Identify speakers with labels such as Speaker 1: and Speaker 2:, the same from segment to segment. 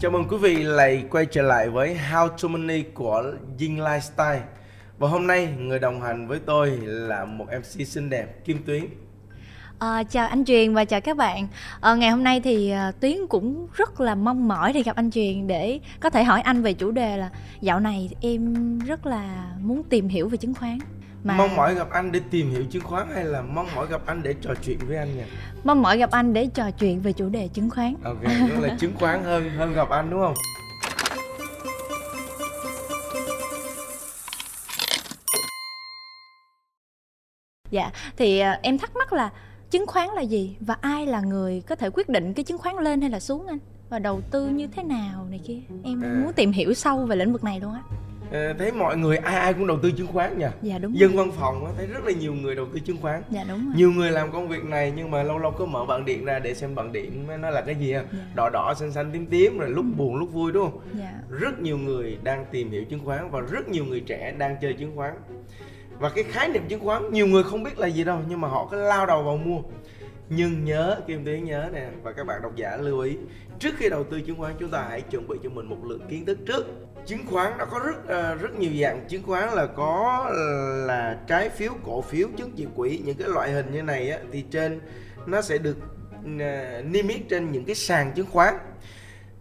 Speaker 1: Chào mừng quý vị lại quay trở lại với How to Money của Dinh Lifestyle Và hôm nay người đồng hành với tôi là một MC xinh đẹp Kim Tuyến
Speaker 2: À, chào anh Truyền và chào các bạn. À, ngày hôm nay thì à, Tuyến cũng rất là mong mỏi để gặp anh Truyền để có thể hỏi anh về chủ đề là dạo này em rất là muốn tìm hiểu về chứng khoán.
Speaker 1: Mà... Mong mỏi gặp anh để tìm hiểu chứng khoán hay là mong mỏi gặp anh để trò chuyện với anh nhỉ?
Speaker 2: Mong mỏi gặp anh để trò chuyện về chủ đề chứng khoán.
Speaker 1: Ok, đó là chứng khoán hơn hơn gặp anh đúng không?
Speaker 2: Dạ, thì uh, em thắc mắc là chứng khoán là gì và ai là người có thể quyết định cái chứng khoán lên hay là xuống anh và đầu tư như thế nào này kia em à. muốn tìm hiểu sâu về lĩnh vực này luôn á
Speaker 1: thấy mọi người ai ai cũng đầu tư chứng khoán nha
Speaker 2: dạ đúng
Speaker 1: dân văn phòng thấy rất là nhiều người đầu tư chứng khoán
Speaker 2: dạ đúng rồi.
Speaker 1: nhiều người làm công việc này nhưng mà lâu lâu cứ mở bảng điện ra để xem bảng điện nó là cái gì dạ. đỏ đỏ xanh xanh tím tím rồi lúc ừ. buồn lúc vui đúng không dạ. rất nhiều người đang tìm hiểu chứng khoán và rất nhiều người trẻ đang chơi chứng khoán và cái khái niệm chứng khoán nhiều người không biết là gì đâu nhưng mà họ cứ lao đầu vào mua nhưng nhớ kim tuyến nhớ nè và các bạn độc giả lưu ý trước khi đầu tư chứng khoán chúng ta hãy chuẩn bị cho mình một lượng kiến thức trước. Chứng khoán nó có rất uh, rất nhiều dạng. Chứng khoán là có là trái phiếu cổ phiếu chứng chỉ quỹ những cái loại hình như này á, thì trên nó sẽ được uh, niêm yết trên những cái sàn chứng khoán.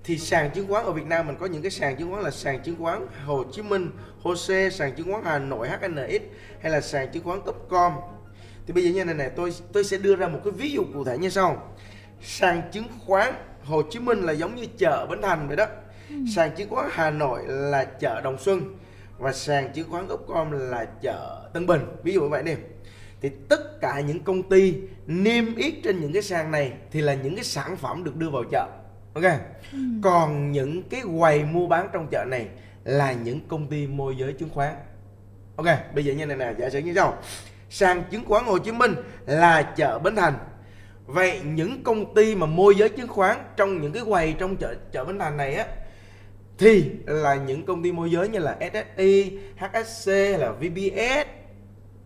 Speaker 1: Thì sàn chứng khoán ở Việt Nam mình có những cái sàn chứng khoán là sàn chứng khoán Hồ Chí Minh, HOSE, sàn chứng khoán Hà Nội HNX hay là sàn chứng khoán Topcom. Thì bây giờ như này này tôi tôi sẽ đưa ra một cái ví dụ cụ thể như sau. Sàn chứng khoán Hồ Chí Minh là giống như chợ Bến Thành vậy đó. Ừ. Sàn chứng khoán Hà Nội là chợ Đồng Xuân và sàn chứng khoán Topcom là chợ Tân Bình. Ví dụ như vậy đi thì tất cả những công ty niêm yết trên những cái sàn này thì là những cái sản phẩm được đưa vào chợ ok ừ. còn những cái quầy mua bán trong chợ này là những công ty môi giới chứng khoán ok bây giờ như này nè giả sử như sau sàn chứng khoán Hồ Chí Minh là chợ Bến Thành. Vậy những công ty mà môi giới chứng khoán trong những cái quầy trong chợ chợ Bến Thành này á thì là những công ty môi giới như là SSI, HSC là VBS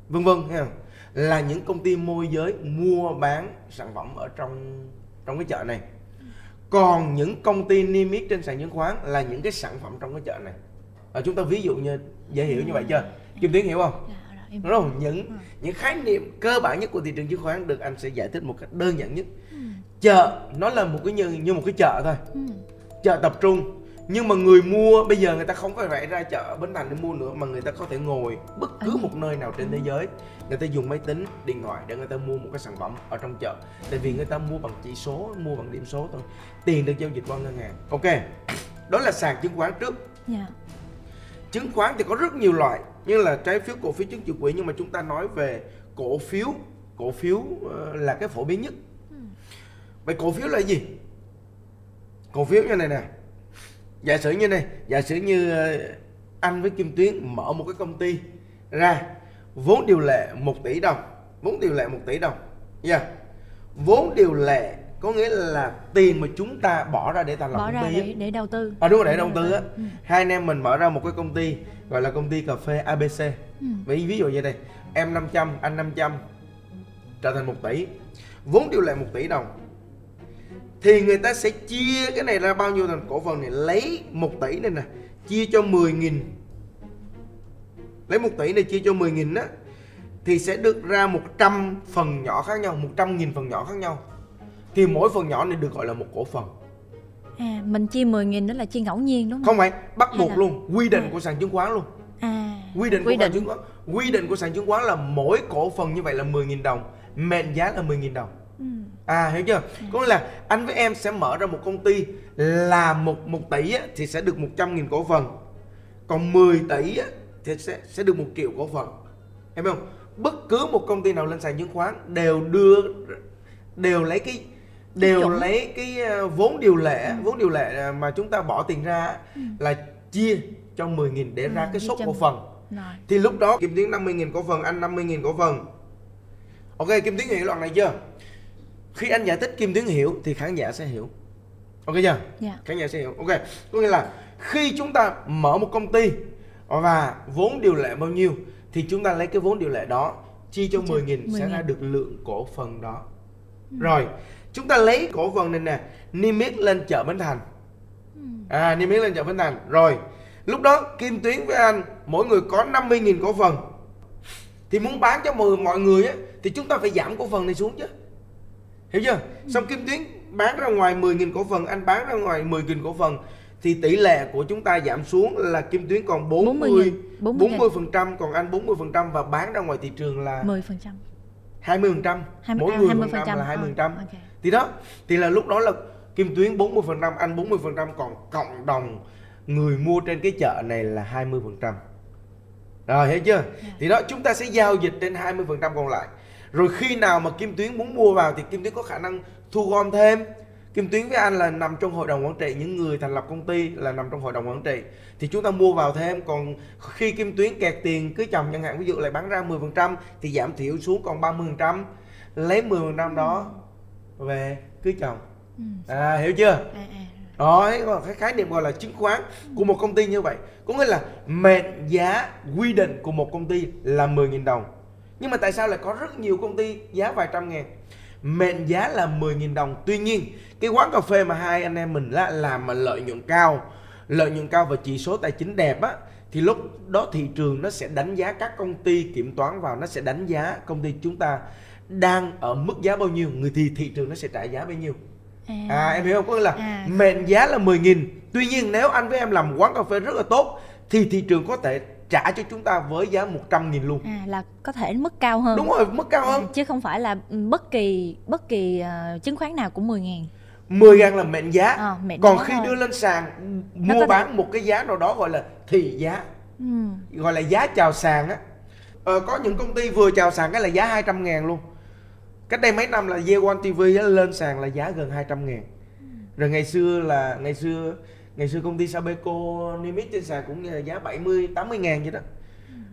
Speaker 1: vân vân ha là những công ty môi giới mua bán sản phẩm ở trong trong cái chợ này. Còn những công ty niêm yết trên sàn chứng khoán là những cái sản phẩm trong cái chợ này. À, chúng ta ví dụ như dễ hiểu như vậy chưa? Kim tiến hiểu không? Dạ đúng không? những ừ. những khái niệm cơ bản nhất của thị trường chứng khoán được anh sẽ giải thích một cách đơn giản nhất. Ừ. chợ nó là một cái như như một cái chợ thôi. Ừ. chợ tập trung. Nhưng mà người mua bây giờ người ta không phải ra chợ bến thành để mua nữa mà người ta có thể ngồi bất cứ một nơi nào trên thế giới người ta dùng máy tính điện thoại để người ta mua một cái sản phẩm ở trong chợ. Tại vì người ta mua bằng chỉ số mua bằng điểm số thôi. Tiền được giao dịch qua ngân hàng. Ok. Đó là sàn chứng khoán trước. Yeah. Dạ. chứng khoán thì có rất nhiều loại như là trái phiếu cổ phiếu chứng chỉ quỹ nhưng mà chúng ta nói về cổ phiếu cổ phiếu ờ, là cái phổ biến nhất ừ. vậy cổ phiếu là gì cổ phiếu như này nè giả sử như này giả sử như ờ, anh với kim tuyến mở một cái công ty ra vốn điều lệ 1 tỷ đồng vốn điều lệ 1 tỷ đồng nha yeah. vốn điều lệ có nghĩa là tiền mà chúng ta bỏ ra để thành lập
Speaker 2: bỏ
Speaker 1: công ty
Speaker 2: để, để đầu tư.
Speaker 1: À đúng rồi để đầu tư á. Ừ. hai anh em mình mở ra một cái công ty gọi là công ty cà phê ABC ừ. ví ví dụ như đây em 500 anh 500 trở thành 1 tỷ. Vốn điều lệ 1 tỷ đồng. Thì người ta sẽ chia cái này ra bao nhiêu thành cổ phần này? Lấy 1 tỷ này nè chia cho 10 nghìn. Lấy 1 tỷ này chia cho 10 nghìn á thì sẽ được ra 100 phần nhỏ khác nhau 100 nghìn phần nhỏ khác nhau thì mỗi phần nhỏ này được gọi là một cổ phần
Speaker 2: à mình chia 10 nghìn đó là chia ngẫu nhiên đúng không
Speaker 1: không phải bắt buộc là... luôn quy định à. của sàn chứng khoán luôn
Speaker 2: à
Speaker 1: quy định quy của định. sàn chứng khoán quy định của sàn chứng khoán là mỗi cổ phần như vậy là 10 nghìn đồng mệnh giá là 10 nghìn đồng ừ. à hiểu chưa ừ. có nghĩa là anh với em sẽ mở ra một công ty là một một tỷ á, thì sẽ được 100 nghìn cổ phần còn 10 tỷ á, thì sẽ sẽ được một triệu cổ phần em biết không bất cứ một công ty nào lên sàn chứng khoán đều đưa đều lấy cái đều lấy cái ờ, vốn điều lệ ừ. vốn điều lệ mà chúng ta bỏ tiền ra ừ. là chia cho 10 nghìn để ừ, ra cái số cổ phần Rồi. thì lúc đó Kim Tiến 50 nghìn cổ phần anh 50 nghìn cổ phần ok Kim Tiến hiểu đoạn này chưa khi anh giải thích Kim Tiến hiểu thì khán giả sẽ hiểu ok chưa yeah. Dạ. khán giả sẽ hiểu ok có nghĩa là khi chúng ta mở một công ty và vốn điều lệ bao nhiêu thì chúng ta lấy cái vốn điều lệ đó chia cho 10 nghìn sẽ ra được lượng cổ phần đó ừ. rồi chúng ta lấy cổ phần này nè niêm yết lên chợ Bến Thành. Ừ. à niêm yết lên chợ Bến Thành. Rồi lúc đó Kim Tuyến với anh mỗi người có 50.000 cổ phần. Thì muốn bán cho mọi mọi người á thì chúng ta phải giảm cổ phần này xuống chứ. Hiểu chưa? Xong Kim Tuyến bán ra ngoài 10.000 cổ phần anh bán ra ngoài 10.000 cổ phần thì tỷ lệ của chúng ta giảm xuống là Kim Tuyến còn 40 40, 40 phần trăm còn anh 40 phần trăm và bán ra ngoài thị trường là
Speaker 2: 10 phần trăm.
Speaker 1: 20 phần trăm. mỗi à, người phần trăm. là 20 phần trăm. Okay. Thì đó thì là lúc đó là Kim Tuyến 40 phần trăm anh 40 phần trăm còn cộng đồng người mua trên cái chợ này là 20 phần trăm. Rồi hiểu chưa? Yeah. Dạ. thì đó chúng ta sẽ giao dịch trên 20 phần trăm còn lại. Rồi khi nào mà Kim Tuyến muốn mua vào thì Kim Tuyến có khả năng thu gom thêm. Kim Tuyến với anh là nằm trong hội đồng quản trị những người thành lập công ty là nằm trong hội đồng quản trị. Thì chúng ta mua vào thêm còn khi Kim Tuyến kẹt tiền cưới chồng chẳng hạn ví dụ lại bán ra 10% thì giảm thiểu xuống còn 30% lấy 10% đó về cưới chồng. Ừ. à hiểu chưa? À, à. đó cái khái niệm gọi là chứng khoán của một công ty như vậy. Có nghĩa là mệnh giá quy định của một công ty là 10.000 đồng. Nhưng mà tại sao lại có rất nhiều công ty giá vài trăm ngàn? Mệnh giá là 10.000 đồng. Tuy nhiên cái quán cà phê mà hai anh em mình là làm mà lợi nhuận cao lợi nhuận cao và chỉ số tài chính đẹp á thì lúc đó thị trường nó sẽ đánh giá các công ty kiểm toán vào nó sẽ đánh giá công ty chúng ta đang ở mức giá bao nhiêu người thì thị trường nó sẽ trả giá bao nhiêu. À, à em hiểu không? Có nghĩa là à. mệnh giá là 10 nghìn. Tuy nhiên nếu anh với em làm quán cà phê rất là tốt thì thị trường có thể trả cho chúng ta với giá 100 nghìn luôn.
Speaker 2: À là có thể mức cao hơn.
Speaker 1: Đúng rồi mức cao hơn.
Speaker 2: À, chứ không phải là bất kỳ bất kỳ uh, chứng khoán nào cũng 10 ngàn
Speaker 1: 10 ngàn là mệnh giá. À, mệnh còn khi thôi. đưa lên sàn mua bán thể... một cái giá nào đó gọi là thị giá. Ừ. gọi là giá chào sàn á. Ờ, có những công ty vừa chào sàn cái là giá 200 ngàn luôn cách đây mấy năm là Yeon TV lên sàn là giá gần 200 ngàn. Rồi ngày xưa là ngày xưa ngày xưa công ty Sabeco yết trên sàn cũng là giá 70 80 ngàn vậy đó.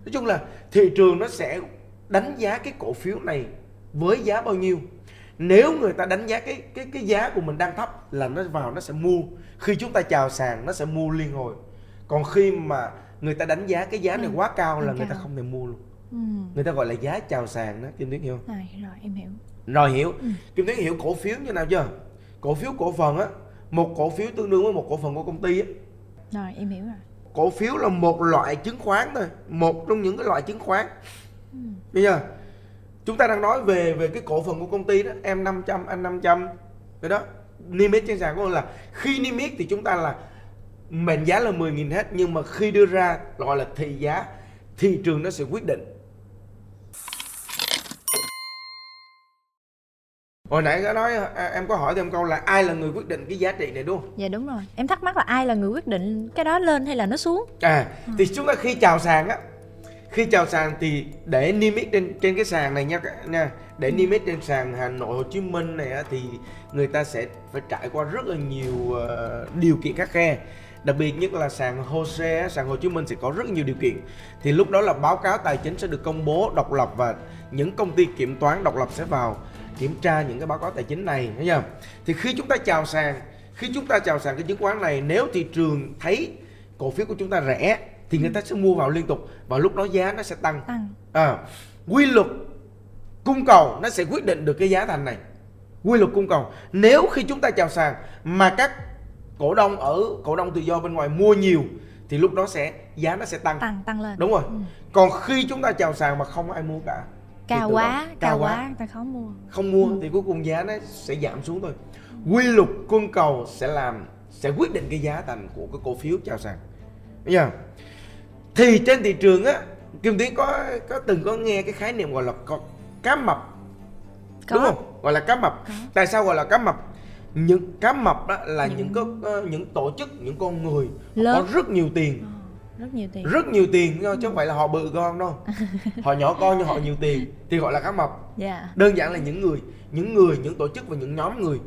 Speaker 1: Nói chung là thị trường nó sẽ đánh giá cái cổ phiếu này với giá bao nhiêu. Nếu người ta đánh giá cái cái cái giá của mình đang thấp là nó vào nó sẽ mua. Khi chúng ta chào sàn nó sẽ mua liên hồi. Còn khi mà người ta đánh giá cái giá này ừ, quá cao là người ta không thể mua luôn ừ. người ta gọi là giá chào sàn đó kim tuyến hiểu.
Speaker 2: Không rồi, rồi em hiểu.
Speaker 1: Rồi hiểu. Ừ. kim tuyến hiểu cổ phiếu như nào chưa? Cổ phiếu cổ phần á một cổ phiếu tương đương với một cổ phần của công ty á.
Speaker 2: Rồi em hiểu rồi.
Speaker 1: Cổ phiếu là một loại chứng khoán thôi một trong những cái loại chứng khoán. Ừ. bây giờ chúng ta đang nói về về cái cổ phần của công ty đó em 500 anh 500 cái đó. Niêm yết trên sàn của là khi niêm yết thì chúng ta là mệnh giá là 10.000 hết nhưng mà khi đưa ra gọi là thị giá thị trường nó sẽ quyết định hồi nãy có nói à, em có hỏi thêm câu là ai là người quyết định cái giá trị này đúng không?
Speaker 2: Dạ đúng rồi. Em thắc mắc là ai là người quyết định cái đó lên hay là nó xuống?
Speaker 1: À ừ. thì chúng ta khi chào sàn á khi chào sàn thì để niêm yết trên trên cái sàn này nha nha. Để ừ. niêm yết trên sàn Hà Nội Hồ Chí Minh này á, thì người ta sẽ phải trải qua rất là nhiều uh, điều kiện khắc khe. Đặc biệt nhất là sàn HOSE sàn Hồ Chí Minh sẽ có rất nhiều điều kiện. Thì lúc đó là báo cáo tài chính sẽ được công bố độc lập và những công ty kiểm toán độc lập sẽ vào kiểm tra những cái báo cáo tài chính này thấy chưa thì khi chúng ta chào sàn khi chúng ta chào sàn cái chứng khoán này nếu thị trường thấy cổ phiếu của chúng ta rẻ thì người ta sẽ mua vào liên tục và lúc đó giá nó sẽ tăng, tăng. À, quy luật cung cầu nó sẽ quyết định được cái giá thành này. Quy luật cung cầu. Nếu khi chúng ta chào sàn mà các cổ đông ở cổ đông tự do bên ngoài mua nhiều thì lúc đó sẽ giá nó sẽ tăng.
Speaker 2: Tăng tăng lên.
Speaker 1: Đúng rồi. Ừ. còn khi chúng ta chào sàn mà không ai mua cả
Speaker 2: cao quá cao, quá. ta khó mua.
Speaker 1: Không mua ừ. thì cuối cùng giá nó sẽ giảm xuống thôi. Quy luật cung cầu sẽ làm sẽ quyết định cái giá thành của cái cổ phiếu chào sàn. Bây giờ thì trên thị trường á kim tiến có có từng có nghe cái khái niệm gọi là cá mập. Có. đúng không? Gọi là cá mập. Có. tại sao gọi là cá mập? Những cá mập đó là những, những có uh, những tổ chức những con người Lớn. có rất nhiều tiền. Ờ
Speaker 2: rất nhiều tiền.
Speaker 1: Rất nhiều tiền chứ không phải là họ bự con đâu. Họ nhỏ con nhưng họ nhiều tiền thì gọi là cá mập. Yeah. Dạ. đơn giản là những người những người những tổ chức và những nhóm người.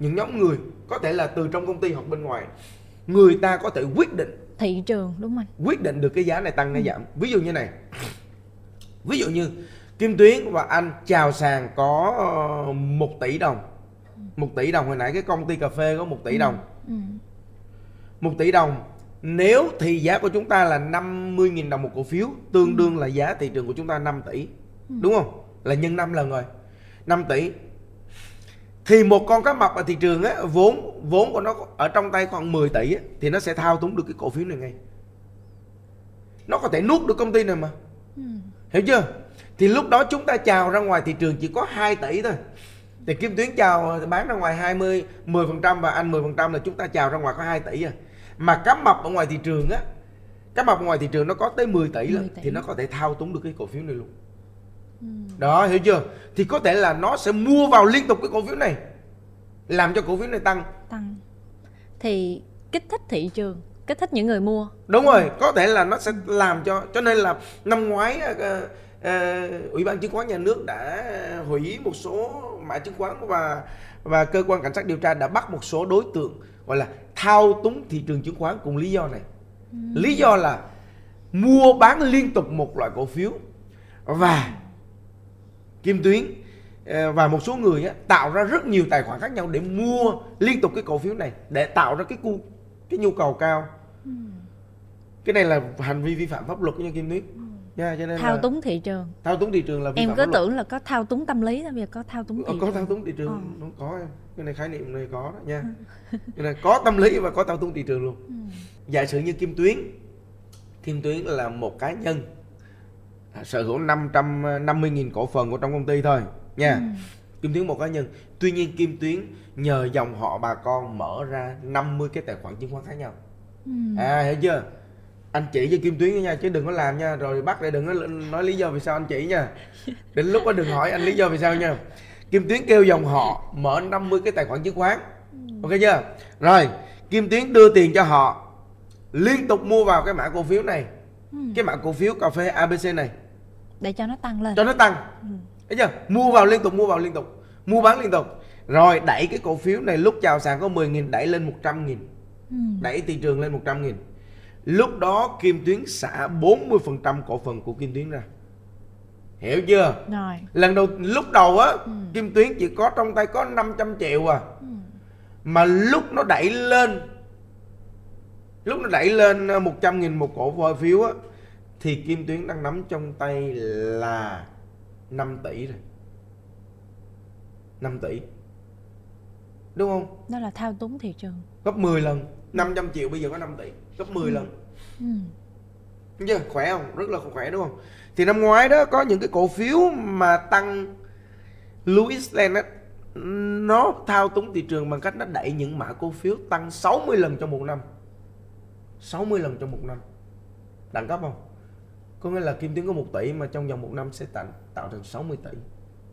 Speaker 1: Những nhóm người có thể là từ trong công ty hoặc bên ngoài. Người ta có thể quyết định.
Speaker 2: Thị trường đúng không
Speaker 1: quyết định được cái giá này tăng hay giảm. Ví dụ như này. Ví dụ như Kim Tuyến và anh chào sàn có ờ, một tỷ đồng. Một tỷ đồng hồi nãy cái công ty cà phê có một tỷ ừ. đồng. Ừ. một tỷ đồng nếu thì giá của chúng ta là 50.000 đồng một cổ phiếu Tương đương là giá thị trường của chúng ta 5 tỷ. Ừ. Đúng không? Là nhân 5 lần rồi. 5 tỷ. Thì một con cá mập ở thị trường á vốn vốn của nó ở trong tay khoảng 10 tỷ á, thì nó sẽ thao túng được cái cổ phiếu này ngay. Nó có thể nuốt được công ty này mà. Ừ. hiểu chưa? Thì lúc đó chúng ta chào ra ngoài thị trường chỉ có 2 tỷ thôi. Thì kim tuyến chào bán ra ngoài 20 10% và anh 10% là chúng ta chào ra ngoài có 2 tỷ à mà cá mập ở ngoài thị trường á cá mập ở ngoài thị trường nó có tới 10 tỷ 10 lần tỷ. thì nó có thể thao túng được cái cổ phiếu này luôn. Ừ. đó hiểu chưa? Thì có thể là nó sẽ mua vào liên tục cái cổ phiếu này làm cho cổ phiếu này tăng.
Speaker 2: Tăng. Thì kích thích thị trường kích thích những người mua.
Speaker 1: Đúng rồi có thể là nó sẽ làm cho cho nên là năm ngoái uh, uh, ủy ban chứng khoán nhà nước đã hủy một số mã chứng khoán và và cơ quan cảnh sát điều tra đã bắt một số đối tượng gọi là thao túng thị trường chứng khoán cùng lý do này ừ. lý do là mua bán liên tục một loại cổ phiếu và kim tuyến ờ, và một số người á, tạo ra rất nhiều tài khoản khác nhau để mua liên tục cái cổ phiếu này để tạo ra cái cu cái nhu cầu cao ừ. cái này là hành vi vi phạm pháp luật nha kim tuyến ừ.
Speaker 2: Yeah, cho nên thao là... túng thị trường.
Speaker 1: Thao túng thị trường là
Speaker 2: em cứ tưởng là có thao túng tâm lý thôi bây giờ có thao túng thị
Speaker 1: có, có thao túng thị trường ờ. nó có em. Cái này khái niệm này có đó nha. Cái này có tâm lý và có thao túng thị trường luôn. Ừ. giả sử như kim tuyến kim tuyến là một cá nhân à, sở hữu 550.000 cổ phần của trong công ty thôi nha. Ừ. Kim Tuyến một cá nhân. Tuy nhiên Kim Tuyến nhờ dòng họ bà con mở ra 50 cái tài khoản chứng khoán khác nhau. Ừ. À hiểu chưa anh chỉ cho kim tuyến nha chứ đừng có làm nha. Rồi bắt lại đừng có nói lý do vì sao anh chỉ nha. Đến lúc đó đừng hỏi anh lý do vì sao nha. Kim tuyến kêu dòng họ mở 50 cái tài khoản chứng khoán. Ok chưa? Rồi kim tuyến đưa tiền cho họ. Liên tục mua vào cái mã cổ phiếu này. Ừ. cái mã cổ phiếu cà phê abc này.
Speaker 2: Để cho nó tăng lên.
Speaker 1: Cho nó tăng. Ừ. thấy chưa? Mua vào liên tục mua vào liên tục. Mua bán liên tục. Rồi đẩy cái cổ phiếu này lúc chào sàn có 10.000 đẩy lên 100 nghìn. Ừ. đẩy thị trường lên 100 nghìn Lúc đó Kim Tuyến xả 40% cổ phần của Kim Tuyến ra Hiểu chưa? Rồi. Lần đầu lúc đầu á ừ. Kim Tuyến chỉ có trong tay có 500 triệu à. Ừ. Mà lúc nó đẩy lên lúc nó đẩy lên 100 nghìn một cổ phiếu á thì Kim Tuyến đang nắm trong tay là 5 tỷ rồi. 5 tỷ. Đúng không?
Speaker 2: Đó là thao túng thị trường.
Speaker 1: Gấp 10 lần. 500 triệu bây giờ có 5 tỷ gấp 10 ừ. lần. Ừ. chưa khỏe không? Rất là khỏe đúng không? Thì năm ngoái đó có những cái cổ phiếu mà tăng Louis Land á nó thao túng thị trường bằng cách nó đẩy những mã cổ phiếu tăng 60 lần trong một năm. 60 lần trong một năm. Đẳng cấp không? Có nghĩa là kim tuyến có 1 tỷ mà trong vòng một năm sẽ tạo, tạo thành 60 tỷ.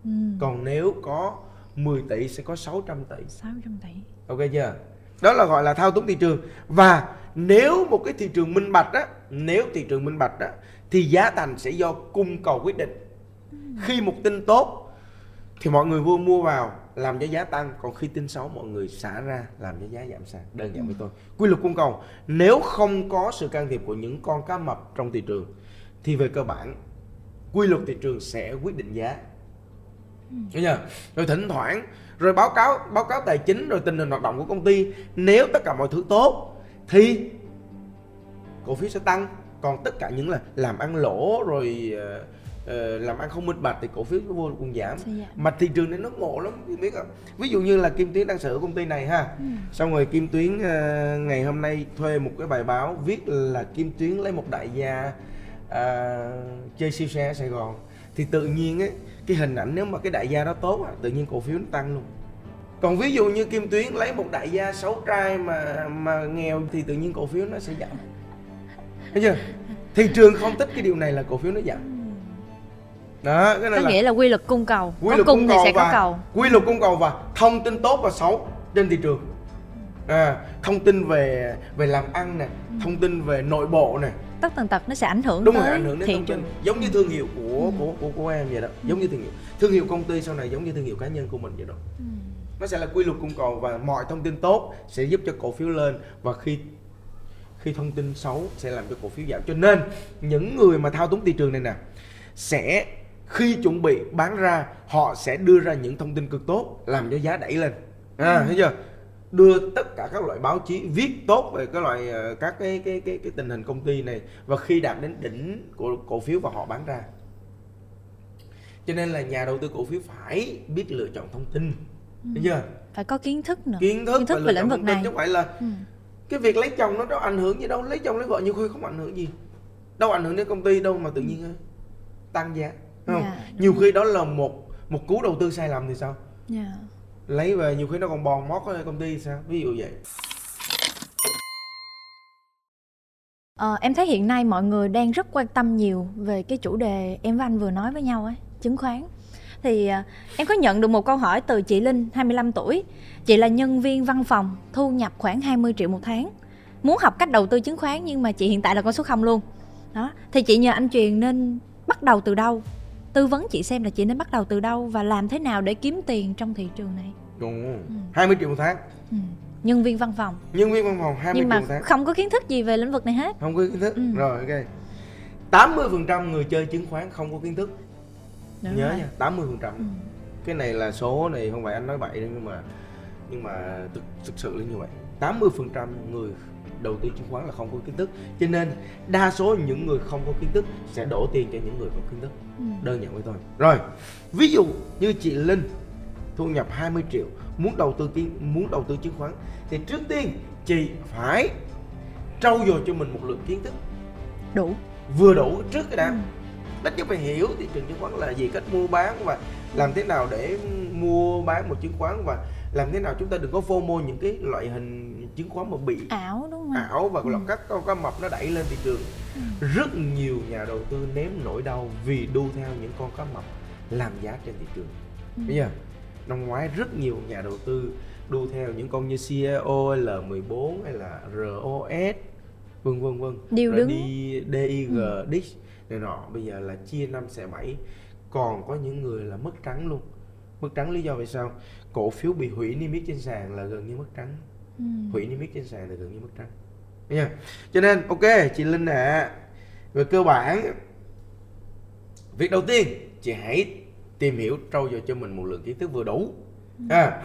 Speaker 1: Ừ. còn nếu có 10 tỷ sẽ có 600 tỷ.
Speaker 2: 600 tỷ.
Speaker 1: Ok chưa đó là gọi là thao túng thị trường. Và nếu một cái thị trường minh bạch á, nếu thị trường minh bạch á, thì giá thành sẽ do cung cầu quyết định. Khi một tin tốt, thì mọi người vui mua vào, làm cho giá tăng. Còn khi tin xấu, mọi người xả ra, làm cho giá giảm sàn. Đơn giản với tôi quy luật cung cầu, nếu không có sự can thiệp của những con cá mập trong thị trường, thì về cơ bản, quy luật thị trường sẽ quyết định giá. Thấy chưa? Rồi thỉnh thoảng rồi báo cáo báo cáo tài chính rồi tình hình hoạt động của công ty. Nếu tất cả mọi thứ tốt thì cổ phiếu sẽ tăng. Còn tất cả những là làm ăn lỗ rồi uh, làm ăn không minh bạch thì cổ phiếu nó vô cùng giảm. Mà thị trường này nó ngộ lắm biết không? Ví dụ như là kim tuyến đang sở hữu công ty này ha. Ừ. xong rồi kim tuyến uh, ngày hôm nay thuê một cái bài báo viết là kim tuyến lấy một đại gia uh, chơi siêu xe ở sài gòn. Thì tự nhiên ấy cái hình ảnh nếu mà cái đại gia đó tốt à, tự nhiên cổ phiếu nó tăng luôn. Còn ví dụ như kim tuyến lấy một đại gia xấu trai mà mà nghèo thì tự nhiên cổ phiếu nó sẽ giảm. Thấy chưa? Thị trường không thích cái điều này là cổ phiếu nó giảm.
Speaker 2: Đó cái này có là nghĩa là quy luật cung cầu. Quy có luật cung, cung thì sẽ có cầu.
Speaker 1: quy luật cung cầu và thông tin tốt và xấu trên thị trường. À, thông tin về về làm ăn nè thông tin về nội bộ nè.
Speaker 2: Tất tần tật nó sẽ ảnh hưởng
Speaker 1: đúng tới rồi ảnh hưởng đến thị trường. Giống như thương hiệu của ừ. của của của em vậy đó. Giống như thương hiệu. Thương hiệu công ty sau này giống như thương hiệu cá nhân của mình vậy đó. Ừ. nó sẽ là quy luật cung cầu và mọi thông tin tốt sẽ giúp cho cổ phiếu lên và khi khi thông tin xấu sẽ làm cho cổ phiếu giảm. Cho nên những người mà thao túng thị trường này nè sẽ khi chuẩn bị bán ra họ sẽ đưa ra những thông tin cực tốt làm cho giá đẩy lên. À, ừ. thấy chưa? Đưa tất cả các loại báo chí viết tốt về cái loại ờ, các cái cái cái cái tình hình công ty này và khi đạt đến đỉnh của cổ phiếu và họ bán ra cho nên là nhà đầu tư cổ phiếu phải biết lựa chọn thông tin. Ừ. chưa?
Speaker 2: Phải có kiến thức nữa.
Speaker 1: Kiến thức,
Speaker 2: kiến thức về lĩnh vực này. chứ
Speaker 1: không phải là ừ. cái việc lấy chồng nó đâu ảnh hưởng gì đâu. Lấy chồng lấy vợ nhiều khi không ảnh hưởng gì. Đâu ảnh hưởng đến công ty đâu mà tự nhiên tăng giá không? Yeah, dạ, nhiều khi đó là một một cú đầu tư sai lầm thì sao? Yeah. Dạ. lấy về nhiều khi nó còn bòn mót ở công ty sao? Ví dụ vậy.
Speaker 2: Ờ, em thấy hiện nay mọi người đang rất quan tâm nhiều về cái chủ đề em và anh vừa nói với nhau ấy, chứng khoán. Thì à, em có nhận được một câu hỏi từ chị Linh, 25 tuổi. Chị là nhân viên văn phòng, thu nhập khoảng 20 triệu một tháng. Muốn học cách đầu tư chứng khoán nhưng mà chị hiện tại là con số không luôn. Đó, thì chị nhờ anh truyền nên bắt đầu từ đâu? Tư vấn chị xem là chị nên bắt đầu từ đâu và làm thế nào để kiếm tiền trong thị trường này.
Speaker 1: Ừ. 20 triệu một tháng. Ừ
Speaker 2: nhân viên văn phòng
Speaker 1: nhân viên văn phòng 20
Speaker 2: nhưng mà tháng. không có kiến thức gì về lĩnh vực này hết
Speaker 1: không có kiến thức ừ. rồi ok 80 phần trăm người chơi chứng khoán không có kiến thức Đúng nhớ rồi. nha 80 phần trăm ừ. cái này là số này không phải anh nói bậy đâu nhưng mà nhưng mà thực, thực sự là như vậy 80 phần trăm người đầu tư chứng khoán là không có kiến thức cho nên đa số những người không có kiến thức sẽ đổ tiền cho những người có kiến thức ừ. đơn giản với tôi rồi ví dụ như chị Linh thu nhập 20 triệu muốn đầu tư kiến muốn đầu tư chứng khoán thì trước tiên chị phải trau dồi cho mình một lượng kiến thức
Speaker 2: đủ
Speaker 1: vừa đủ trước cái đã ừ. Ít nhất phải hiểu thị trường chứng khoán là gì cách mua bán và làm thế nào để mua bán một chứng khoán và làm thế nào chúng ta đừng có fomo những cái loại hình chứng khoán mà bị
Speaker 2: ảo đúng không
Speaker 1: ảo và ừ. các con cá mập nó đẩy lên thị trường ừ. rất nhiều nhà đầu tư nếm nỗi đau vì đu theo những con cá mập làm giá trên thị trường ừ. bây giờ năm ngoái rất nhiều nhà đầu tư đu theo những con như CEO L14 hay là ROS vân vân vân
Speaker 2: điều đứng
Speaker 1: đi DIG ừ. DIX này nọ bây giờ là chia 5 xẻ 7 còn có những người là mất trắng luôn. Mất trắng lý do vì sao? Cổ phiếu bị hủy niêm yết trên sàn là gần như mất trắng. Ừ. hủy niêm yết trên sàn là gần như mất trắng. Nha cho nên ok chị Linh ạ à, về cơ bản việc đầu tiên chị hãy tìm hiểu trau dồi cho mình một lượng kiến thức vừa đủ. À,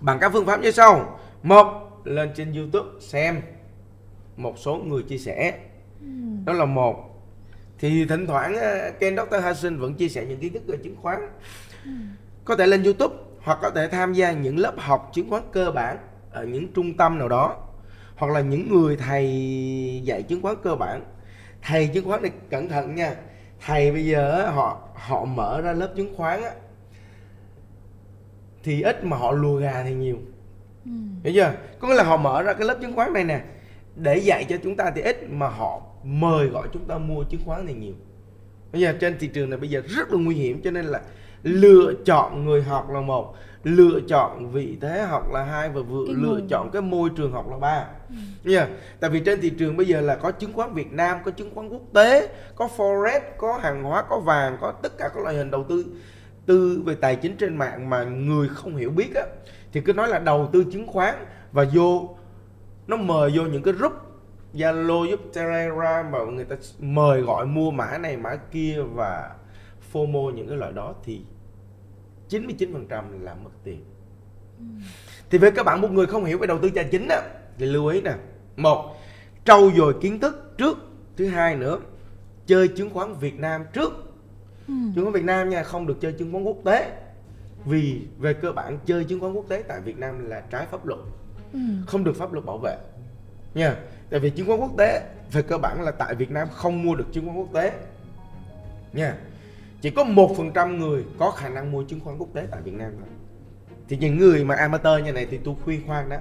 Speaker 1: bằng các phương pháp như sau. Một lên trên youtube xem một số người chia sẻ. Đó là một thì thỉnh thoảng ờ, Ken Dr. Hassan vẫn chia sẻ những kiến thức về chứng khoán. Có thể lên youtube hoặc có thể tham gia những lớp học chứng khoán cơ bản ở những trung tâm nào đó. Hoặc là những người thầy dạy chứng khoán cơ bản. Thầy chứng khoán này cẩn thận nha. Thầy bây giờ họ họ mở ra lớp chứng khoán á thì ít mà họ lùa gà thì nhiều. Ừ. hiểu chưa? Có nghĩa là họ mở ra cái lớp chứng khoán này nè để dạy cho chúng ta thì ít mà họ mời gọi chúng ta mua chứng khoán thì nhiều bây giờ trên thị trường này bây giờ rất là nguy hiểm cho nên là lựa chọn người học là một lựa chọn vị thế học là hai và vừa lựa nguồn. chọn cái môi trường học là ba ừ. yeah. tại vì trên thị trường bây giờ là có chứng khoán Việt Nam có chứng khoán quốc tế có forex có hàng hóa có vàng có tất cả các loại hình đầu tư tư về tài chính trên mạng mà người không hiểu biết á thì cứ nói là đầu tư chứng khoán và vô nó mời vô những cái group Zalo giúp Telegram mà người ta mời gọi mua mã này mã kia và FOMO những cái loại đó thì 99% là mất tiền. Ừ. thì với các bạn một người không hiểu về đầu tư tài chính á thì lưu ý nè. Một trau dồi kiến thức trước. Thứ hai nữa chơi chứng khoán Việt Nam trước. Ừ. chứng khoán Việt Nam nha không được chơi chứng khoán quốc tế. Vì về cơ bản chơi chứng khoán quốc tế tại Việt Nam là trái pháp luật. Ừ. không được pháp luật bảo vệ. Nha tại vì chứng khoán quốc tế về cơ bản là tại Việt Nam không mua được chứng khoán quốc tế. Nha. Chỉ có một phần trăm người có khả năng mua chứng khoán quốc tế tại Việt Nam thôi. Thì những người mà amateur như này thì tôi khuyên khoan đó.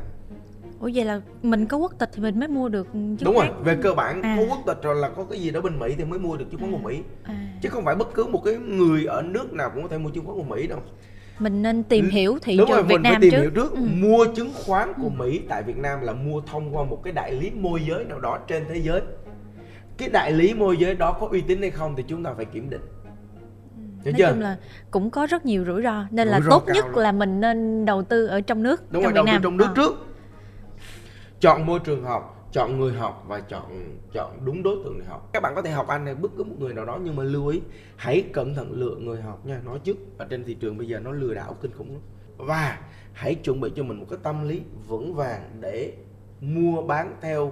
Speaker 2: Ủa vậy là mình có quốc tịch thì mình mới mua được chứng
Speaker 1: Đúng rồi, về cơ bản à. có quốc tịch rồi là có cái gì đó bên Mỹ thì mới mua được chứng khoán à. của Mỹ. À. Chứ không phải bất cứ một cái người ở nước nào cũng có thể mua chứng khoán của Mỹ đâu
Speaker 2: mình nên tìm hiểu thị
Speaker 1: Đúng
Speaker 2: trường
Speaker 1: rồi,
Speaker 2: Việt
Speaker 1: mình
Speaker 2: Nam
Speaker 1: phải tìm
Speaker 2: trước.
Speaker 1: hiểu trước ừ. mua chứng khoán của ừ. Mỹ tại Việt Nam là mua thông qua một cái đại lý môi giới nào đó trên thế giới cái đại lý môi giới đó có uy tín hay không thì chúng ta phải kiểm định
Speaker 2: Hiểu nói chưa? chung là cũng có rất nhiều rủi ro nên rủi là tốt nhất lắm. là mình nên đầu tư ở trong nước
Speaker 1: đúng trong rồi đầu tư trong nước à. trước chọn môi trường học chọn người học và chọn chọn đúng đối tượng để học các bạn có thể học anh này bất cứ một người nào đó nhưng mà lưu ý hãy cẩn thận lựa người học nha nói trước ở trên thị trường bây giờ nó lừa đảo kinh khủng lắm và hãy chuẩn bị cho mình một cái tâm lý vững vàng để mua bán theo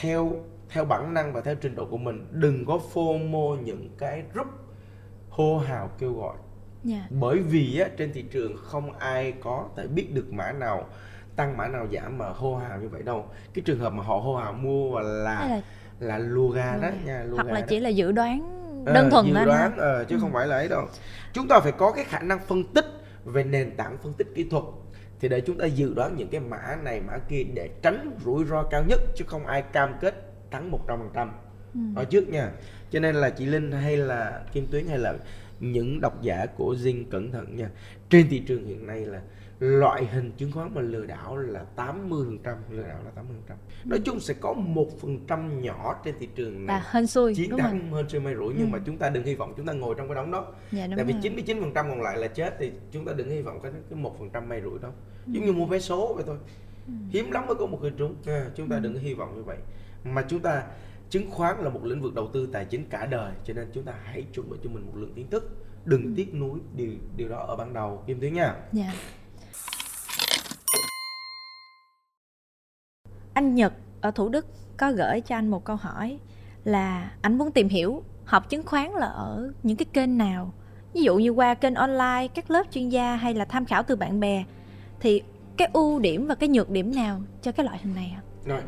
Speaker 1: theo theo bản năng và theo trình độ của mình đừng có fomo những cái group hô hào kêu gọi yeah. Dạ. bởi vì á, trên thị trường không ai có thể biết được mã nào tăng mã nào giảm mà hô hào như vậy đâu. Cái trường hợp mà họ hô hào mua và là là, là lùa gà đó nha
Speaker 2: lùa hoặc là đó. chỉ là dự đoán
Speaker 1: ờ, đơn à, thuần dự đoán à, chứ ừ. không phải là ấy đâu. Chúng ta phải có cái khả năng phân tích về nền tảng phân tích kỹ thuật. Thì để chúng ta dự đoán những cái mã này mã kia để tránh rủi ro cao nhất chứ không ai cam kết thắng 100% ừ. ở trước nha. Cho nên là chị Linh hay là Kim Tuyến hay là những độc giả của Zing cẩn thận nha. Trên thị trường hiện nay là loại hình chứng khoán mà lừa đảo là 80 phần trăm lừa đảo là 80 phần trăm nói chung sẽ có một phần trăm nhỏ trên thị trường
Speaker 2: này à, hên xui
Speaker 1: chiến thắng hơn xui may rủi nhưng ừ. mà chúng ta đừng hy vọng chúng ta ngồi trong cái đống đó dạ, tại vì 99 phần trăm còn lại là chết thì chúng ta đừng hy vọng cái cái một phần trăm may rủi đó ừ. giống như mua vé số vậy thôi ừ. hiếm lắm mới có một người trúng à, chúng ta ừ. đừng hy vọng như vậy mà chúng ta chứng khoán là một lĩnh vực đầu tư tài chính cả đời cho nên chúng ta hãy chuẩn bị cho mình một lượng kiến thức đừng ừ. tiếc nuối điều điều đó ở ban đầu kim tuyến nha
Speaker 2: dạ. Anh Nhật ở Thủ Đức có gửi cho anh một câu hỏi là anh muốn tìm hiểu học chứng khoán là ở những cái kênh nào? Ví dụ như qua kênh online các lớp chuyên gia hay là tham khảo từ bạn bè thì cái ưu điểm và cái nhược điểm nào cho cái loại hình này ạ?
Speaker 1: Rồi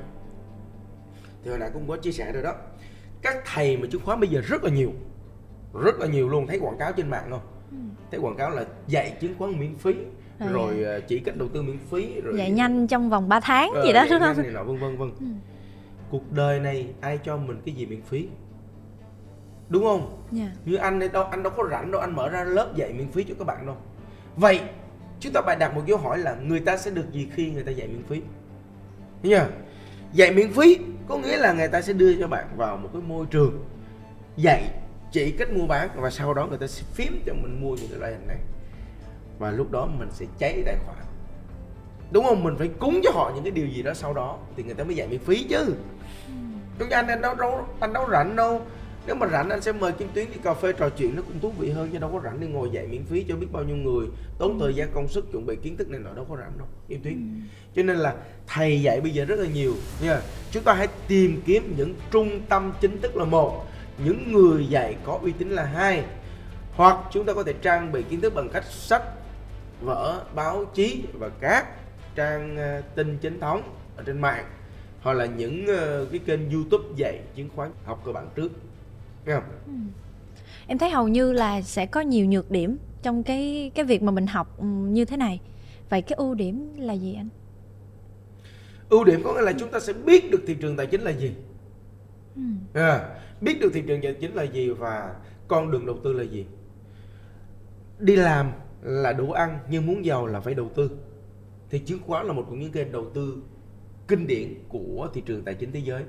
Speaker 1: thì hồi nãy cũng có chia sẻ rồi đó. Các thầy mà chứng khoán bây giờ rất là nhiều rất là nhiều luôn. Thấy quảng cáo trên mạng không? Ừ. thấy quảng cáo là dạy chứng khoán miễn phí rồi, rồi ờ, chỉ cách đầu tư miễn phí rồi
Speaker 2: dạy nhanh trong vòng 3 tháng ờ, gì đó đúng không
Speaker 1: này nọ vân vân vân ừ. cuộc đời này ai cho mình cái gì miễn phí đúng không yeah. Dạ. như anh đây đâu anh đâu có rảnh đâu anh mở ra lớp dạy miễn phí cho các bạn đâu vậy chúng ta phải đặt một dấu hỏi là người ta sẽ được gì khi người ta dạy miễn phí Hiểu chưa? dạy miễn phí có nghĩa là người ta sẽ đưa cho bạn vào một cái môi trường dạy chỉ cách mua bán và sau đó người ta sẽ phím cho mình mua những cái loại hình này và lúc đó mình sẽ cháy tài khoản. Đúng không? Mình phải cúng cho họ những cái điều gì đó sau đó thì người ta mới dạy miễn phí chứ. Chúng anh anh đâu đâu anh đâu rảnh đâu? Nếu mà rảnh anh sẽ mời kim tuyến đi cà phê trò chuyện nó cũng thú vị hơn chứ đâu có rảnh đi ngồi dạy miễn phí cho biết bao nhiêu người. Tốn thời gian công sức chuẩn bị kiến thức này nọ đâu có rảnh đâu kim tuyến. Ừ. cho nên là thầy dạy bây giờ rất là nhiều nha. Chúng ta hãy tìm kiếm những trung tâm chính thức là một những người dạy có uy tín là hai. Hoặc chúng ta có thể trang bị kiến thức bằng cách sách vở báo chí và các trang ờ, tin chính thống ở trên mạng hoặc là những ờ, cái kênh youtube dạy chứng khoán học cơ bản trước Nghe không? Ừ.
Speaker 2: em thấy hầu như là sẽ có nhiều nhược điểm trong cái cái việc mà mình học ừ, như thế này vậy cái ưu điểm là gì anh
Speaker 1: ưu điểm có nghĩa là chúng ta sẽ biết được thị trường tài chính là gì ừ. à, biết được thị trường tài chính là gì và con đường đầu tư là gì đi làm là đủ ăn nhưng muốn giàu là phải đầu tư. Thì chứng khoán là một trong những kênh đầu tư kinh điển của thị trường tài chính thế giới.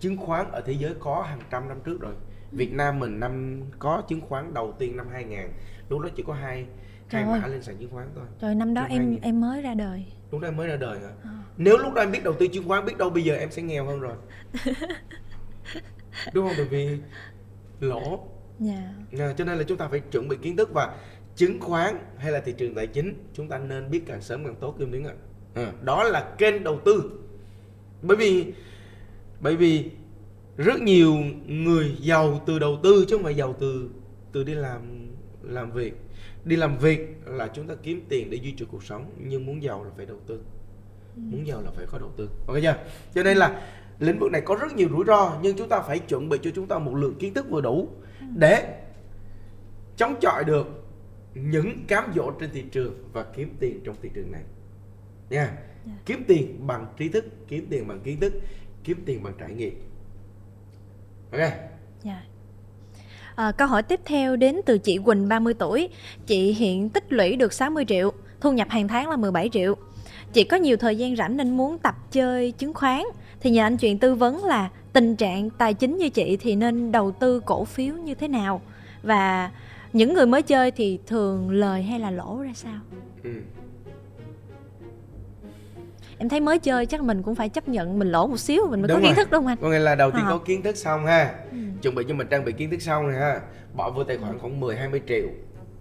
Speaker 1: Chứng khoán ở thế giới có hàng trăm năm trước rồi. Việt Nam mình năm có chứng khoán đầu tiên năm 2000 lúc đó chỉ có hai hai mã lên sàn chứng khoán thôi.
Speaker 2: Rồi năm đó em 2000. em mới ra đời.
Speaker 1: Lúc đó em mới ra đời hả? À. nếu lúc đó em biết đầu tư chứng khoán biết đâu bây giờ em sẽ nghèo hơn rồi. Đúng không? Bởi vì lỗ. Yeah. Dạ. à, cho nên là chúng ta phải chuẩn bị kiến thức và chứng khoán hay là thị trường tài chính chúng ta nên biết càng sớm càng tốt kim tuyến ạ. À, đó là kênh đầu tư. Bởi vì bởi vì rất nhiều người giàu từ đầu tư chứ không phải giàu từ từ đi làm làm việc. Đi làm việc là chúng ta kiếm tiền để duy trì cuộc sống nhưng muốn giàu là phải đầu tư. Ừ. muốn giàu là phải có đầu tư. Ok chưa? Cho nên là lĩnh vực này có rất nhiều rủi ro nhưng chúng ta phải chuẩn bị cho chúng ta một lượng kiến thức vừa đủ ừ. để chống chọi được những cám dỗ trên thị trường và kiếm tiền trong thị trường này nha yeah. Dạ. yeah. kiếm tiền bằng trí thức kiếm tiền bằng kiến thức kiếm tiền bằng trải nghiệm ok yeah.
Speaker 2: Dạ. À, câu hỏi tiếp theo đến từ chị Quỳnh 30 tuổi Chị hiện tích lũy được 60 triệu Thu nhập hàng tháng là 17 triệu Chị có nhiều thời gian rảnh nên muốn tập chơi chứng khoán Thì nhờ anh chuyện tư vấn là Tình trạng tài chính như chị thì nên đầu tư cổ phiếu như thế nào Và những người mới chơi thì thường lời hay là lỗ ra sao ừ. em thấy mới chơi chắc mình cũng phải chấp nhận mình lỗ một xíu mình mới đúng có rồi. kiến thức đúng không anh
Speaker 1: có nghĩa là đầu tiên à. có kiến thức xong ha ừ. chuẩn bị cho mình trang bị kiến thức xong này ha bỏ vô tài khoản khoảng 10 20 triệu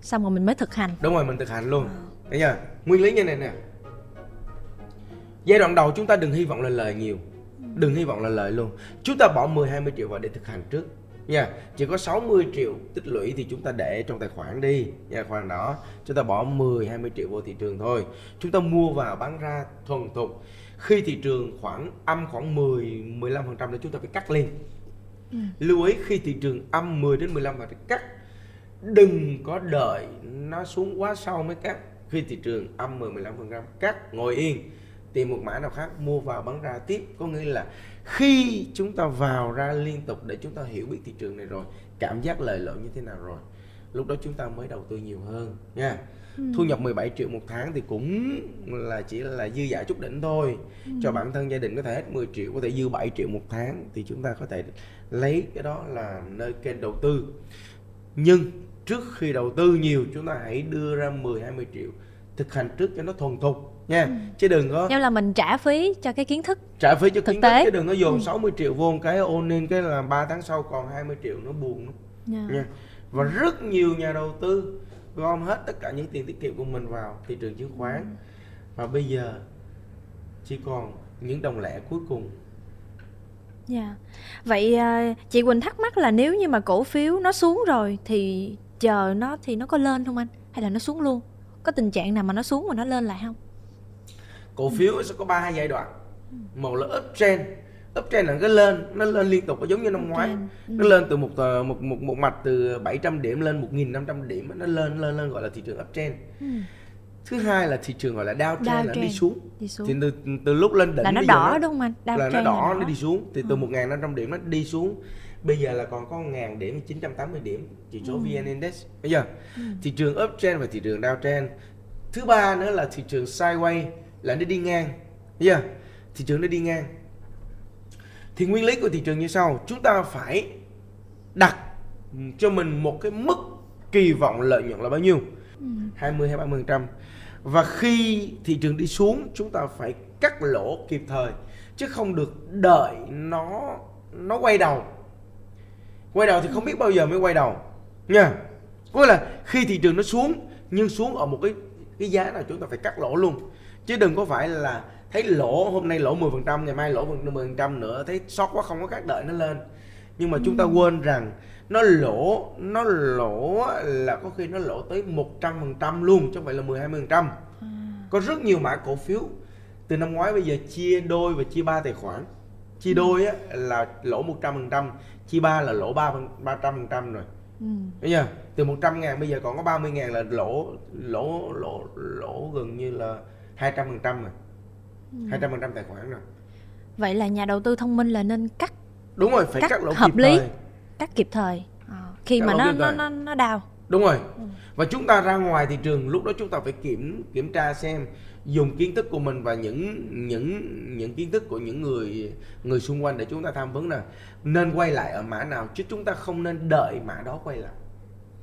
Speaker 2: xong rồi mình mới thực hành
Speaker 1: đúng rồi mình thực hành luôn à. thấy chưa nguyên lý như này nè giai đoạn đầu chúng ta đừng hy vọng là lời nhiều ừ. đừng hy vọng là lời luôn chúng ta bỏ 10 20 triệu vào để thực hành trước nha yeah. chỉ có 60 triệu tích lũy thì chúng ta để trong tài khoản đi. Nha yeah, khoản đó chúng ta bỏ 10 20 triệu vô thị trường thôi. Chúng ta mua vào bán ra thuần thục. Khi thị trường khoảng âm khoảng 10 15 phần trăm thì chúng ta phải cắt lên ừ. lưu ý khi thị trường âm 10 đến 15 phần cắt đừng có đợi nó xuống quá sâu mới cắt. Khi thị trường âm 10 15 phần trăm cắt ngồi yên. Tìm một mã nào khác mua vào bán ra tiếp. Có nghĩa là khi chúng ta vào ra liên tục để chúng ta hiểu biết thị trường này rồi cảm giác lợi nhuận như thế nào rồi lúc đó chúng ta mới đầu tư nhiều hơn nha ừ. thu nhập 17 triệu một tháng thì cũng là chỉ là dư giả chút đỉnh thôi ừ. cho bản thân gia đình có thể hết 10 triệu có thể dư 7 triệu một tháng thì chúng ta có thể lấy cái đó là nơi kênh đầu tư nhưng trước khi đầu tư nhiều chúng ta hãy đưa ra 10 20 triệu thực hành trước cho nó thuần thục nha ừ. chứ đừng có
Speaker 2: Như là mình trả phí cho cái kiến thức
Speaker 1: trả phí cho thực kiến tế. thức chứ đừng có dồn ừ. 60 triệu vô một cái ôn lên cái là 3 tháng sau còn 20 triệu nó buồn yeah. Dạ. nha và rất nhiều nhà đầu tư gom hết tất cả những tiền tiết kiệm của mình vào thị trường chứng khoán ừ. và bây giờ chỉ còn những đồng lẻ cuối cùng
Speaker 2: Dạ. Yeah. Vậy uh, chị Quỳnh thắc mắc là nếu như mà cổ phiếu nó xuống rồi thì chờ nó thì nó có lên không anh? Hay là nó xuống luôn? Có tình trạng nào mà nó xuống mà nó lên lại không?
Speaker 1: Cổ phiếu sẽ có ba giai đoạn. Một là uptrend. Uptrend là cái lên nó lên liên tục giống như năm ngoái. Ừ. nó lên từ một ờ, một một một mặt từ 700 điểm lên 1.500 điểm nó lên lên lên gọi là thị trường uptrend. Ừ. thứ hai là thị trường gọi là downtrend down là đi xuống. đi xuống. Thì từ từ lúc lên đỉnh
Speaker 2: là nó đỏ nó, đúng không anh?
Speaker 1: Down là nó đỏ nó đi xuống. Thì từ ừ. 1.500 điểm nó đi xuống. Bây giờ là còn có 1.000 điểm 980 điểm chỉ số ừ. VN Index. Bây giờ ừ. thị trường uptrend và thị trường downtrend. Thứ ba nữa là thị trường sideways là nó đi ngang. Chưa? thị trường nó đi ngang. Thì nguyên lý của thị trường như sau chúng ta phải đặt cho mình một cái mức kỳ vọng lợi nhuận là bao nhiêu? Ừ. 20 hay 30 trăm. Và khi thị trường đi xuống chúng ta phải cắt lỗ kịp thời chứ không được đợi nó nó quay đầu. Quay đầu thì không biết bao giờ mới quay đầu. Nha. Có là khi thị trường nó xuống nhưng xuống ở một cái cái giá nào chúng ta phải cắt lỗ luôn chứ đừng có phải là thấy lỗ hôm nay lỗ 10% ngày mai lỗ 10% nữa thấy sót quá không có các đợi nó lên nhưng mà chúng ta ừ. quên rằng nó lỗ nó lỗ là có khi nó lỗ tới 100% luôn chứ không phải là 10 20% à. có rất nhiều mã cổ phiếu từ năm ngoái bây giờ chia đôi và chia ba tài khoản chia ừ. đôi á, là lỗ 100% chia ba là lỗ 3 300% rồi ừ. Bây giờ từ 100 ngàn bây giờ còn có 30 ngàn là lỗ lỗ lỗ lỗ gần như là 200 phần trăm rồi. Ừ. 200 phần trăm tài khoản rồi.
Speaker 2: Vậy là nhà đầu tư thông minh là nên cắt
Speaker 1: đúng rồi phải cắt, cắt lỗ
Speaker 2: hợp kịp lý thời. cắt kịp thời. À, khi cắt mà nó, nó nó nó đào.
Speaker 1: Đúng rồi. Ừ. và chúng ta ra ngoài thị trường lúc đó chúng ta phải kiểm kiểm tra xem dùng kiến thức của mình và những những những kiến thức của những người người xung quanh để chúng ta tham vấn là nên quay lại ở mã nào chứ chúng ta không nên đợi mã đó quay lại.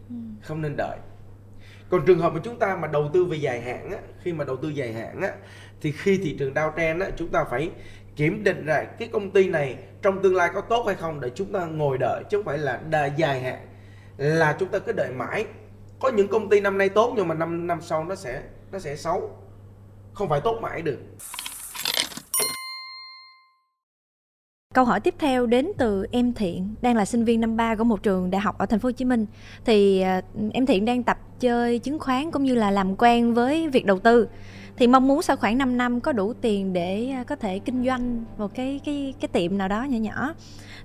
Speaker 1: Ừ. không nên đợi còn trường hợp mà chúng ta mà đầu tư về dài hạn á, khi mà đầu tư dài hạn á, thì khi thị trường downtrend á, chúng ta phải kiểm định lại cái công ty này trong tương lai có tốt hay không để chúng ta ngồi đợi chứ không phải là đà dài hạn là chúng ta cứ đợi mãi. Có những công ty năm nay tốt nhưng mà năm năm sau nó sẽ nó sẽ xấu. Không phải tốt mãi được.
Speaker 2: Câu hỏi tiếp theo đến từ em Thiện, đang là sinh viên năm 3 của một trường đại học ở thành phố Hồ Chí Minh. Thì à, em Thiện đang tập chơi chứng khoán cũng như là làm quen với việc đầu tư. Thì mong muốn sau khoảng 5 năm có đủ tiền để à, có thể kinh doanh một cái cái cái tiệm nào đó nhỏ nhỏ.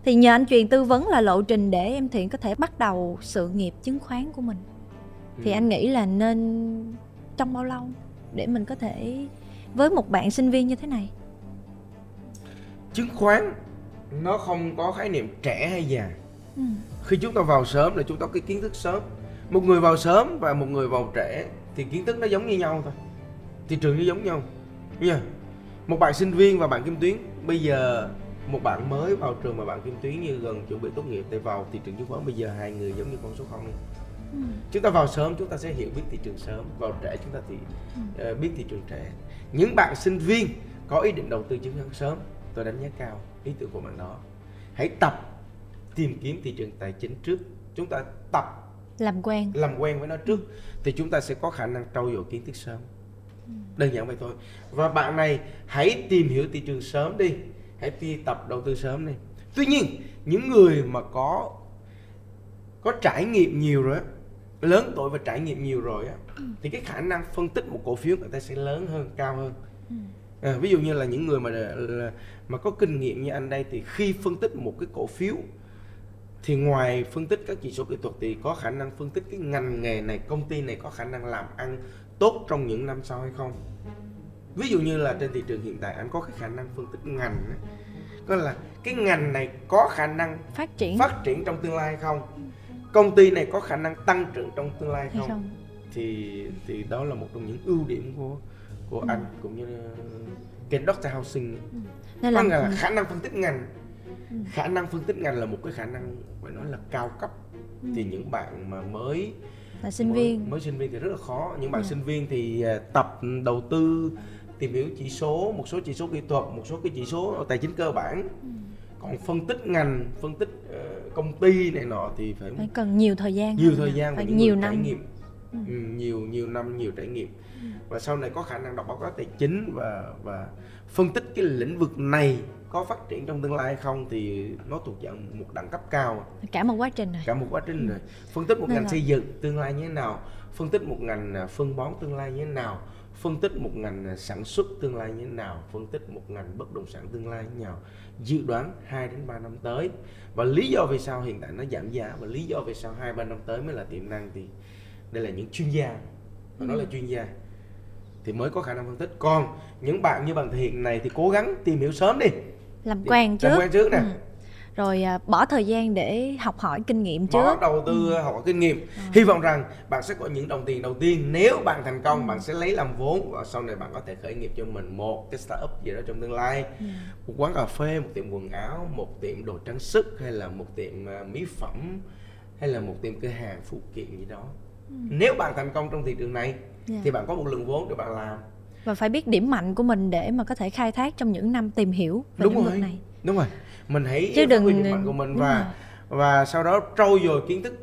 Speaker 2: Thì nhờ anh truyền tư vấn là lộ trình để em Thiện có thể bắt đầu sự nghiệp chứng khoán của mình. Thì ừ. anh nghĩ là nên trong bao lâu để mình có thể với một bạn sinh viên như thế này?
Speaker 1: Chứng khoán nó không có khái niệm trẻ hay già. Ừ. khi chúng ta vào sớm là chúng ta có cái kiến thức sớm. Một người vào sớm và một người vào trẻ thì kiến thức nó giống như nhau thôi. Thị trường nó giống nhau. Nha một bạn sinh viên và bạn kim tuyến bây giờ một bạn mới vào trường mà bạn kim tuyến như gần chuẩn bị tốt nghiệp để vào thị trường chứng khoán bây giờ hai người giống như con số không ừ. chúng ta vào sớm chúng ta sẽ hiểu biết thị trường sớm. Vào trẻ chúng ta thì ừ. uh, biết thị trường trẻ. Những bạn sinh viên có ý định đầu tư chứng khoán sớm tôi đánh giá cao ý tưởng của bạn đó. Hãy tập tìm kiếm thị trường tài chính trước. Chúng ta tập
Speaker 2: làm quen.
Speaker 1: làm quen với nó trước thì chúng ta sẽ có khả năng trau dồi kiến thức sớm. Ừ. đơn giản vậy thôi. Và bạn này hãy tìm hiểu thị trường sớm đi. Hãy đi tập đầu tư sớm đi. Tuy nhiên những người mà có có trải nghiệm nhiều rồi lớn tuổi và trải nghiệm nhiều rồi á ừ. thì cái khả năng phân tích một cổ phiếu người ta sẽ lớn hơn cao hơn. Ừ. à, ví dụ như là những người mà là, mà có kinh nghiệm như anh đây thì khi phân tích một cái cổ phiếu thì ngoài phân tích các chỉ số kỹ thuật thì có khả năng phân tích cái ngành nghề này công ty này có khả năng làm ăn tốt trong những năm sau hay không? Ví dụ như là trên thị trường hiện tại anh có cái khả năng phân tích ngành có là cái ngành này có khả năng
Speaker 2: phát triển.
Speaker 1: phát triển trong tương lai hay không? Công ty này có khả năng tăng trưởng trong tương lai hay không? không? Thì thì đó là một trong những ưu điểm của của ừ. anh cũng như cái Dr. Housing ừ. nên là, là khả năng phân tích ngành ừ. khả năng phân tích ngành là một cái khả năng phải nói là cao cấp ừ. thì những bạn mà mới
Speaker 2: là sinh mới, viên
Speaker 1: mới sinh viên thì rất là khó những bạn ừ. sinh viên thì à, tập đầu tư tìm hiểu chỉ số một số chỉ số kỹ thuật một số cái chỉ số tài chính cơ bản ừ. còn phân tích ngành phân tích uh, công ty này nọ thì phải,
Speaker 2: phải cần nhiều thời gian
Speaker 1: nhiều thời gian phải nhiều năm trải nghiệm ừ. Ừ, nhiều nhiều năm nhiều trải nghiệm ừ. Và sau này có khả năng đọc báo cáo tài chính và và phân tích cái lĩnh vực này có phát triển trong tương lai hay không thì nó thuộc dạng một đẳng cấp cao.
Speaker 2: Cả một quá trình rồi.
Speaker 1: Cả một quá trình ừ. rồi. Phân tích một Nên ngành là... xây dựng tương lai như thế nào phân tích một ngành à, phân bón tương lai như thế nào phân tích một ngành à, sản xuất tương lai như thế nào phân tích một ngành bất động sản tương lai như thế nào dự đoán 2 đến 3 năm tới. Và lý do vì sao hiện tại nó giảm giá và lý do vì sao 2 3 năm tới mới là tiềm năng thì đây là những chuyên gia. Và ừ. nó là chuyên gia thì mới có khả năng phân tích còn những bạn như bạn thể hiện này thì cố gắng tìm hiểu sớm đi
Speaker 2: làm quen trước
Speaker 1: làm quen trước nè ừ
Speaker 2: rồi à, bỏ thời gian để học hỏi kinh nghiệm trước
Speaker 1: bỏ đầu tư ừ. học hỏi kinh nghiệm ừ. hy vọng rằng bạn sẽ có những đồng tiền đầu tiên nếu bạn thành công ừ. bạn sẽ lấy làm vốn và sau này bạn có thể khởi nghiệp cho mình một cái startup gì đó trong tương lai ừ. một quán cà phê một tiệm quần áo một tiệm đồ trang sức hay là một tiệm uh, mỹ phẩm hay là một tiệm cửa hàng phụ kiện gì đó ừ. nếu bạn thành công trong thị trường này yeah. Dạ. thì bạn có một lượng vốn để bạn làm
Speaker 2: và phải biết điểm mạnh của mình để mà có thể khai thác trong những năm tìm hiểu về
Speaker 1: đúng
Speaker 2: lĩnh
Speaker 1: vực
Speaker 2: này
Speaker 1: đúng rồi mình hãy chứ đừng điểm mạnh của mình và rồi. và sau đó trau dồi kiến thức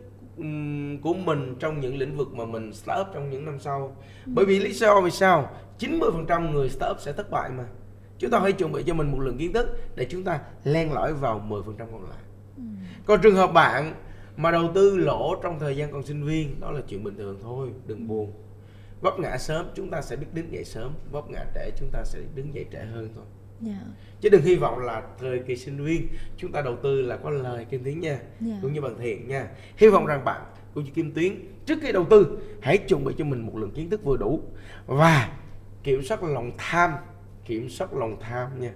Speaker 1: của mình trong những lĩnh vực mà mình start up trong những năm sau ừ. bởi vì lý do vì sao 90% người start up sẽ thất bại mà chúng ta hãy chuẩn bị cho mình một lượng kiến thức để chúng ta len lỏi vào 10% còn lại ừ. còn trường hợp bạn mà đầu tư lỗ trong thời gian còn sinh viên đó là chuyện bình thường thôi đừng buồn vấp ngã sớm chúng ta sẽ biết đứng dậy sớm vấp ngã trễ chúng ta sẽ đứng dậy trễ hơn thôi yeah. Dạ. chứ đừng hy vọng là thời kỳ sinh viên chúng ta đầu tư là có lời kim tuyến nha yeah. Dạ. cũng như bằng thiện nha hy vọng rằng bạn cũng như kim tuyến trước khi đầu tư hãy chuẩn bị cho mình một lượng kiến thức vừa đủ và kiểm soát lòng tham kiểm soát lòng tham nha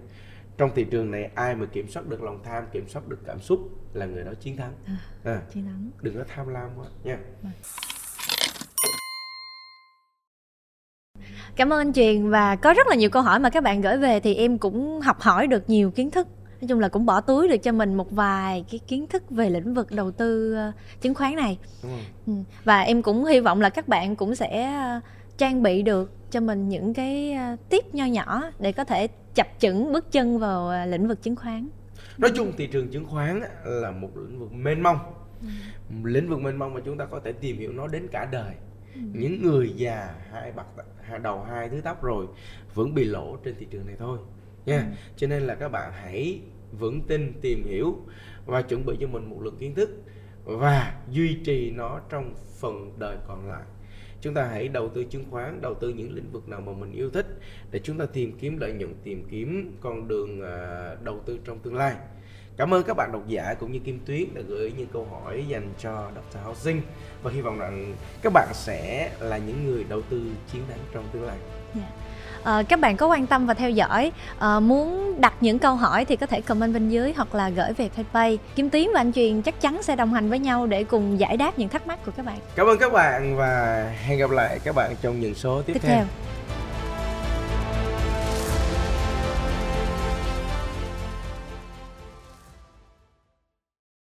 Speaker 1: trong thị trường này ai mà kiểm soát được lòng tham kiểm soát được cảm xúc là người đó chiến thắng à,
Speaker 2: à, chiến thắng
Speaker 1: đừng có tham lam quá nha à.
Speaker 2: Cảm ơn anh Truyền và có rất là nhiều câu hỏi mà các bạn gửi về thì em cũng học hỏi được nhiều kiến thức. Nói chung là cũng bỏ túi được cho mình một vài cái kiến thức về lĩnh vực đầu tư ờ, chứng khoán này. Ừ. Và em cũng hy vọng là các bạn cũng sẽ ờ, trang bị được cho mình những cái ờ, tiếp nho nhỏ để có thể chập chững bước chân vào lĩnh vực chứng khoán.
Speaker 1: Nói chung thị trường chứng khoán là một lĩnh vực mênh mông. Ừ. Lĩnh vực mênh mông mà chúng ta có thể tìm hiểu nó đến cả đời Ừ. những người già hai bạc đầu hai thứ tóc rồi vẫn bị lỗ trên thị trường này thôi nha ừ. cho nên là các bạn hãy vững tin tìm hiểu và chuẩn bị cho mình một lượng kiến thức và duy trì nó trong phần đời còn lại chúng ta hãy đầu tư chứng khoán đầu tư những lĩnh vực nào mà mình yêu thích để chúng ta tìm kiếm lợi nhuận tìm kiếm con đường uh, đầu tư trong tương lai Cảm ơn các bạn độc giả cũng như Kim Tuyết đã gửi những câu hỏi dành cho Dr. Housing và hy vọng rằng các bạn sẽ là những người đầu tư chiến thắng trong tương lai. Yeah.
Speaker 2: Dạ. À, các bạn có quan tâm và theo dõi à, muốn đặt những câu hỏi thì có thể comment bên dưới hoặc là gửi về fanpage Kim Tuyến và anh Truyền chắc chắn sẽ đồng hành với nhau để cùng giải đáp những thắc mắc của các bạn
Speaker 1: cảm ơn các bạn và hẹn gặp lại các bạn trong những số tiếp, tiếp theo. theo